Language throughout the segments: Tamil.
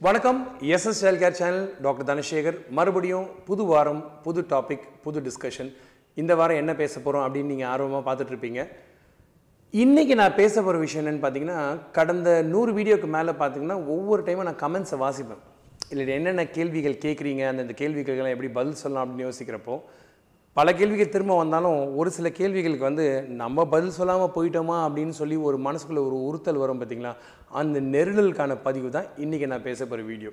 வணக்கம். SS health care channel doctor Dhanasekar மறுபடியும் புது வாரம் புது டாபிக் புது டிஸ்கஷன் இந்த வாரம் என்ன பேச போகிறோம் அப்படின்னு நீங்கள் ஆர்வமாக பார்த்துட்ருப்பீங்க இன்றைக்கி நான் பேச போகிற விஷயம் என்னென்னு பார்த்தீங்கன்னா கடந்த நூறு வீடியோக்கு மேலே பார்த்தீங்கன்னா ஒவ்வொரு டைமும் நான் கமெண்ட்ஸை வாசிப்பேன். இல்லை என்னென்ன கேள்விகள் கேட்குறீங்க அந்த கேள்விகளுக்கெல்லாம் எப்படி பதில் சொல்லலாம் அப்படின்னு யோசிக்கிறப்போ பல கேள்விகள் திரும்ப வந்தாலும் ஒரு சில கேள்விகளுக்கு வந்து நம்ம பதில் சொல்லாமல் போயிட்டோமா அப்படின்னு சொல்லி ஒரு மனசுக்குள்ளே ஒரு உறுத்தல் வரும் பார்த்தீங்களா அந்த நெருடலுக்கான பதிவு தான் இன்றைக்கி நான் பேச போகிற வீடியோ.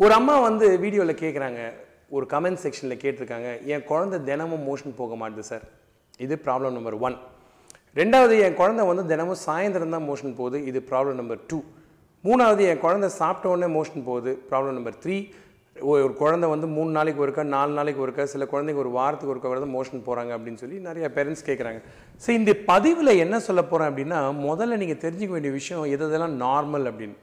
ஒரு அம்மா வந்து வீடியோவில் கேட்குறாங்க ஒரு கமெண்ட் செக்ஷனில் கேட்டிருக்காங்க. என் குழந்தை தினமும் மோஷன் போக மாட்டுது சார் இது ப்ராப்ளம் நம்பர் ஒன் ரெண்டாவது என் குழந்தை வந்து தினமும் சாயந்தரம் தான் மோஷன் போகுது. இது ப்ராப்ளம் நம்பர் டூ மூணாவது என் குழந்தை சாப்பிட்ட உடனே மோஷன் போகுது. ப்ராப்ளம் நம்பர் த்ரீ ஒரு குழந்தை வந்து மூணு நாளைக்கு ஒருக்கா நாலு நாளைக்கு ஒருக்கா சில குழந்தைங்க ஒரு வாரத்துக்கு ஒருக்கா வரதான் மோஷன் போகிறாங்க அப்படின்னு சொல்லி நிறைய பேரண்ட்ஸ் கேட்குறாங்க ஸோ இந்த பதிவில் என்ன சொல்ல போகிறேன் அப்படின்னா முதல்ல நீங்கள் தெரிஞ்சுக்க வேண்டிய விஷயம் எது எதெல்லாம் நார்மல் அப்படின்னு.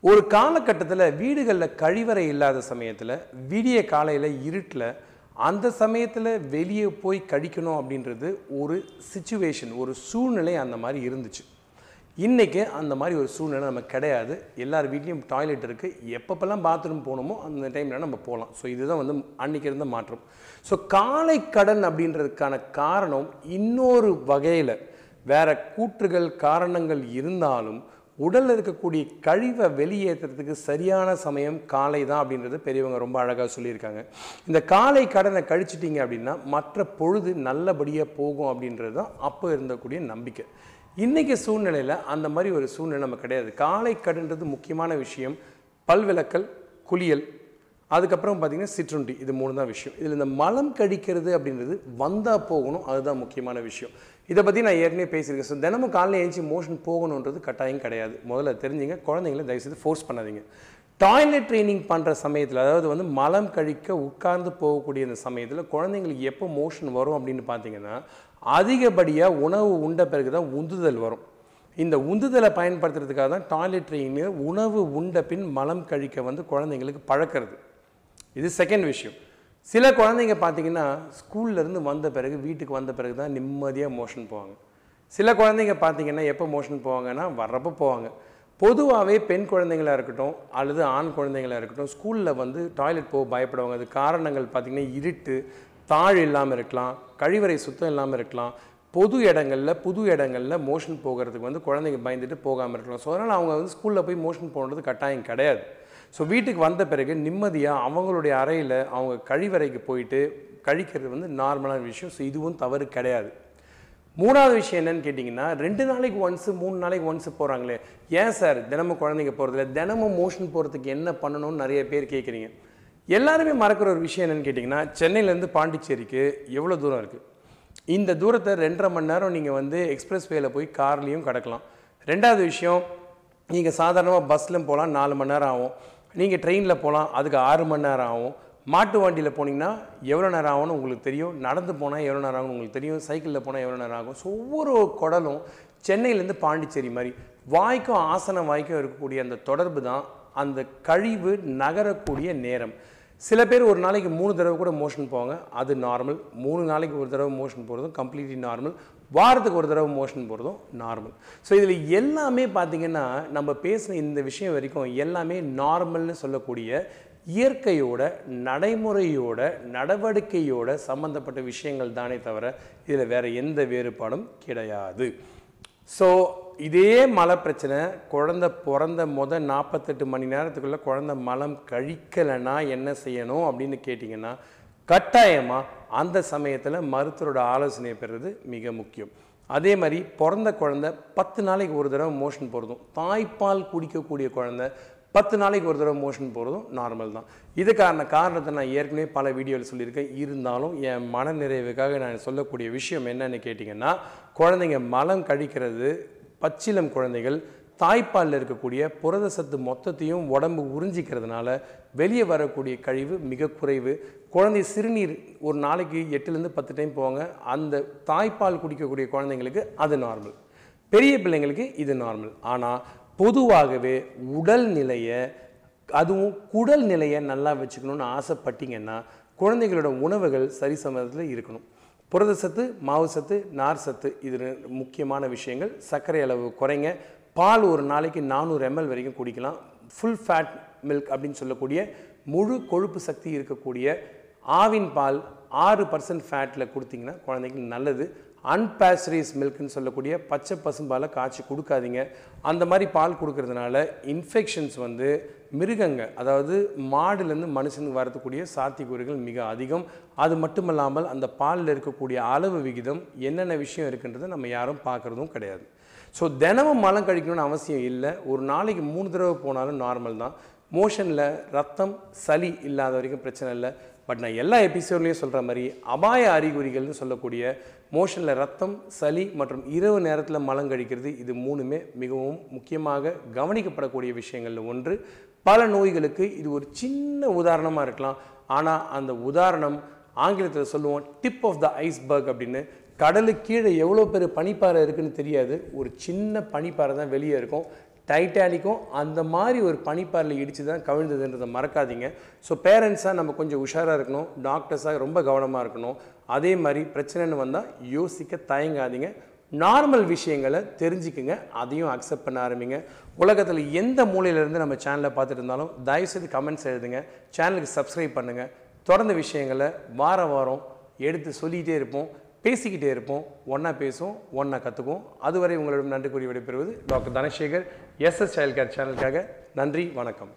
ஒரு காலகட்டத்தில் வீடுகளில் கழிவறை இல்லாத சமயத்தில் விடிய காலையில் இருட்டில் அந்த சமயத்தில் வெளியே போய் கழிக்கணும் அப்படின்றது ஒரு சுச்சுவேஷன் ஒரு சூழ்நிலை அந்த மாதிரி இருந்துச்சு. இன்றைக்கி அந்த மாதிரி ஒரு சூழ்நிலை நமக்கு கிடையாது. எல்லார் வீட்லேயும் டாய்லெட் இருக்குது எப்பப்பெல்லாம் பாத்ரூம் போகணுமோ அந்த டைமில் நம்ம போகலாம். ஸோ இதுதான் வந்து அன்றைக்கி இருந்த மாற்றம். ஸோ காலை கடன் அப்படின்றதுக்கான காரணம் இன்னொரு வகையில் வேற கூற்றுகள் காரணங்கள் இருந்தாலும் உடலில் இருக்கக்கூடிய கழிவை வெளியேற்றுறதுக்கு சரியான சமயம் காலை தான் அப்படின்றது பெரியவங்க ரொம்ப அழகாக சொல்லியிருக்காங்க. இந்த காலை கடனை கழிச்சிட்டிங்க அப்படின்னா மற்ற பொழுது நல்லபடியாக போகும் அப்படின்றது தான் அப்போ இருந்தக்கூடிய நம்பிக்கை. இன்றைக்கி சூழ்நிலையில் அந்த மாதிரி ஒரு சூழ்நிலை நம்ம கிடையாது. காலை கடன்றது முக்கியமான விஷயம். பல்விளக்கல் குளியல் அதுக்கப்புறம் பார்த்திங்கன்னா சிற்றுண்டி இது மூணு தான் விஷயம். இதில் இந்த மலம் கழிக்கிறது அப்படின்றது வந்தால் போகணும் அதுதான் முக்கியமான விஷயம். இதை பற்றி நான் ஏற்கனவே பேசியிருக்கேன். ஸோ தினமும் காலையில் எழுந்துச்சி மோஷன் போகணுன்றது கட்டாயம் கிடையாது. முதல்ல தெரிஞ்சுங்க குழந்தைங்கள தயவுசெய்து ஃபோர்ஸ் பண்ணாதீங்க. டாய்லெட் ட்ரைனிங் பண்ணுற சமயத்தில் அதாவது வந்து மலம் கழிக்க உட்கார்ந்து போகக்கூடிய அந்த சமயத்தில் குழந்தைங்களுக்கு எப்போ மோஷன் வரும் அப்படின்னு பார்த்தீங்கன்னா அதிகப்படியாக உணவு உண்ட பிறகு தான் உந்துதல் வரும். இந்த உந்துதலை பயன்படுத்துறதுக்காக தான் டாய்லெட் ட்ரைனிங் உணவு உண்ட பின் மலம் கழிக்க வந்து குழந்தைங்களுக்கு பழக்கிறது. இது செகண்ட் விஷயம். சில குழந்தைங்க பார்த்தீங்கன்னா ஸ்கூல்லேருந்து வந்த பிறகு வீட்டுக்கு வந்த பிறகு தான் நிம்மதியாக மோஷன் போவாங்க. சில குழந்தைங்க பார்த்தீங்கன்னா எப்போ மோஷன் போவாங்கன்னா வர்றப்போ போவாங்க. பொதுவாகவே பெண் குழந்தைங்களாக இருக்கட்டும் அல்லது ஆண் குழந்தைங்களாக இருக்கட்டும் ஸ்கூலில் வந்து டாய்லெட் போக பயப்படுவாங்க. அது காரணங்கள் பார்த்திங்கன்னா இருட்டு தாழ் இல்லாமல் இருக்கலாம் கழிவறை சுத்தம் இல்லாமல் இருக்கலாம். பொது இடங்களில் புது இடங்களில் மோஷன் போகிறதுக்கு வந்து குழந்தைங்க பயந்துட்டு போகாமல் இருக்கலாம். ஸோ அதனால் அவங்க வந்து ஸ்கூலில் போய் மோஷன் போகிறது கட்டாயம் கிடையாது. ஸோ வீட்டுக்கு வந்த பிறகு நிம்மதியாக அவங்களுடைய அறையில் அவங்க கழிவறைக்கு போயிட்டு கழிக்கிறது வந்து நார்மலான விஷயம். ஸோ இதுவும் தவறு கிடையாது. மூணாவது விஷயம் என்னன்னு கேட்டிங்கன்னா ரெண்டு நாளைக்கு ஒன்ஸு மூணு நாளைக்கு ஒன்ஸு போகிறாங்களே ஏன் சார்? தினமும் குழந்தைங்க போகிறதில்ல தினமும் மோஷன் போகிறதுக்கு என்ன பண்ணணும்னு நிறைய பேர் கேட்குறீங்க எல்லாருமே மறக்கிற ஒரு விஷயம் என்னன்னு கேட்டிங்கன்னா சென்னையிலேருந்து பாண்டிச்சேரிக்கு எவ்வளோ தூரம் இருக்குது இந்த தூரத்தை ரெண்டரை மணி நேரம் நீங்கள் வந்து எக்ஸ்பிரஸ் வேயில் போய் கார்லேயும் கடக்கலாம். ரெண்டாவது விஷயம் நீங்கள் சாதாரணமாக பஸ்ஸில் போகலாம் நாலு மணி நேரம் ஆகும். நீங்கள் ட்ரெயினில் போகலாம் அதுக்கு ஆறு மணி நேரம் ஆகும். மாட்டு வண்டியில் போனீங்கன்னா எவ்வளோ நேரம் ஆகும்னு உங்களுக்கு தெரியும். நடந்து போனால் எவ்வளோ நேரம் ஆகும்னு உங்களுக்கு தெரியும். சைக்கிளில் போனால் எவ்வளோ நேரம் ஆகும். ஸோ ஒவ்வொரு குடலும் சென்னையிலேருந்து பாண்டிச்சேரி மாதிரி. வாய்க்கும் ஆசன வாய்க்கும் இருக்கக்கூடிய அந்த தொடர்பு தான் அந்த கழிவு நகரக்கூடிய நேரம். சில பேர் ஒரு நாளைக்கு மூணு தடவை கூட மோஷன் போவாங்க. அது நார்மல் மூணு நாளைக்கு ஒரு தடவை மோஷன் போகிறதும் கம்ப்ளீட்லி நார்மல் வாரத்துக்கு ஒரு தடவை மோஷன் போகிறதும் நார்மல் ஸோ இதில் எல்லாமே பார்த்திங்கன்னா நம்ம பேசின இந்த விஷயம் வரைக்கும் எல்லாமே நார்மல்னு சொல்லக்கூடிய இயற்கையோட நடைமுறையோட நடவடிக்கையோட சம்மந்தப்பட்ட விஷயங்கள் தானே தவிர இதில் வேறு எந்த வேறுபாடும் கிடையாது. ஸோ இதே மலை பிரச்சனை குழந்த பிறந்த முத நாற்பத்தெட்டு மணி நேரத்துக்குள்ளே குழந்த மலம் கழிக்கலைன்னா என்ன செய்யணும் அப்படின்னு கேட்டிங்கன்னா கட்டாயமாக அந்த சமயத்தில் மருத்துவரோட ஆலோசனை பெறுறது மிக முக்கியம். அதே மாதிரி பிறந்த குழந்த பத்து நாளைக்கு ஒரு தடவை மோஷன் போகிறதும் தாய்ப்பால் குடிக்கக்கூடிய குழந்தை பத்து நாளைக்கு ஒரு தடவை மோஷன் போகிறதும் நார்மல் தான். இதுக்கான காரணத்தை நான் ஏற்கனவே பல வீடியோவில் சொல்லியிருக்கேன். இருந்தாலும் என் மன நிறைவுக்காக நான் சொல்லக்கூடிய விஷயம் என்னன்னு கேட்டிங்கன்னா குழந்தைங்க மலம் கழிக்கிறது பச்சிலம் குழந்தைகள் தாய்ப்பாலில் இருக்கக்கூடிய புரத சத்து மொத்தத்தையும் உடம்பு உறிஞ்சிக்கிறதுனால வெளியே வரக்கூடிய கழிவு மிக குறைவு. குழந்தை சிறுநீர் ஒரு நாளைக்கு எட்டுலேருந்து பத்து டைம் போவாங்க. அந்த தாய்ப்பால் குடிக்கக்கூடிய குழந்தைங்களுக்கு அது நார்மல் பெரிய பிள்ளைங்களுக்கு இது நார்மல் ஆனால் பொதுவாகவே உடல் நிலையை அதுவும் குடல் நிலையை நல்லா வச்சுக்கணும்னு ஆசைப்பட்டீங்கன்னா குழந்தைகளோட உணவுகள் சரிசமத்தில் இருக்கணும். புரத சத்து மாவு சத்து நார் சத்து இது முக்கியமான விஷயங்கள். சர்க்கரை அளவு குறைங்க. பால் ஒரு நாளைக்கு நானூறு எம்எல் வரைக்கும் குடிக்கலாம். ஃபுல் ஃபேட் மில்க் அப்படின்னு சொல்லக்கூடிய முழு கொழுப்பு சக்தி இருக்கக்கூடிய ஆவின் பால் ஆறு பர்சன்ட் ஃபேட்டில் கொடுத்தீங்கன்னா குழந்தைக்கு நல்லது. அன்பேஸ்டரைஸ் மில்க்னு சொல்லக்கூடிய பச்சை பசும்பாலை காய்ச்சி கொடுக்காதீங்க. அந்த மாதிரி பால் கொடுக்கறதுனால இன்ஃபெக்ஷன்ஸ் வந்து மிருகங்க அதாவது மாடுலேருந்து மனுஷனுக்கு வரத்துக்கூடிய சாத்தியக்கூறுகள் மிக அதிகம். அது மட்டும் இல்லாமல் அந்த பாலில் இருக்கக்கூடிய அளவு விகிதம் என்னென்ன விஷயம் இருக்குன்றதை நம்ம யாரும் பார்க்குறதும் கிடையாது. ஸோ தினமும் மலம் கழிக்கணும்னு அவசியம் இல்லை. ஒரு நாளைக்கு மூணு தடவை போனாலும் நார்மல் தான். மோஷனில் ரத்தம் சளி இல்லாத வரைக்கும் பிரச்சனை இல்லை. பட் நான் எல்லா எபிசோட்லேயும் சொல்கிற மாதிரி அபாய அறிகுறிகள்னு சொல்லக்கூடிய மோஷனில் ரத்தம் சளி மற்றும் இரவு நேரத்தில் மலம் கழிக்கிறது இது மூணுமே மிகவும் முக்கியமாக கவனிக்கப்படக்கூடிய விஷயங்களில் ஒன்று. பல நோய்களுக்கு இது ஒரு சின்ன உதாரணமாக இருக்கலாம். ஆனால் அந்த உதாரணம் ஆங்கிலத்தில் சொல்லுவோம் டிப் ஆஃப் த ஐஸ்பர்க் அப்படின்னு. கடலுக்கு கீழே எவ்வளோ பெரிய பனிப்பாறை இருக்குன்னு தெரியாது. ஒரு சின்ன பனிப்பாறை தான் வெளியே இருக்கும். டைட்டானிக்கும் அந்த மாதிரி ஒரு பனிப்பாறையில் இடித்து தான் கவிழ்ந்ததுன்றதை மறக்காதீங்க. ஸோ பேரண்ட்ஸாக நம்ம கொஞ்சம் உஷாராக இருக்கணும். டாக்டர்ஸாக ரொம்ப கவனமாக இருக்கணும். அதே மாதிரி பிரச்சனைன்னு வந்தால் யோசிக்க தயங்காதீங்க. நார்மல் விஷயங்களை தெரிஞ்சுக்குங்க. அதையும் அக்செப்ட் பண்ண ஆரம்பிங்க. உலகத்தில் எந்த மூலையிலேருந்து நம்ம சேனலை பார்த்துட்டு இருந்தாலும் தயவுசெய்து கமெண்ட்ஸ் எழுதுங்க. சேனலுக்கு சப்ஸ்கிரைப் பண்ணுங்கள் தொடர்ந்த விஷயங்களை வார வாரம் எடுத்து சொல்லிக்கிட்டே இருப்போம். பேசிக்கிட்டே இருப்போம். ஒன்றா பேசுவோம் ஒன்றா கற்றுக்குவோம் அதுவரை உங்களிடம் நன்றி கூறி விடைபெறுவது doctor Dhanasekar. SS child care சேனலுக்காக நன்றி வணக்கம்.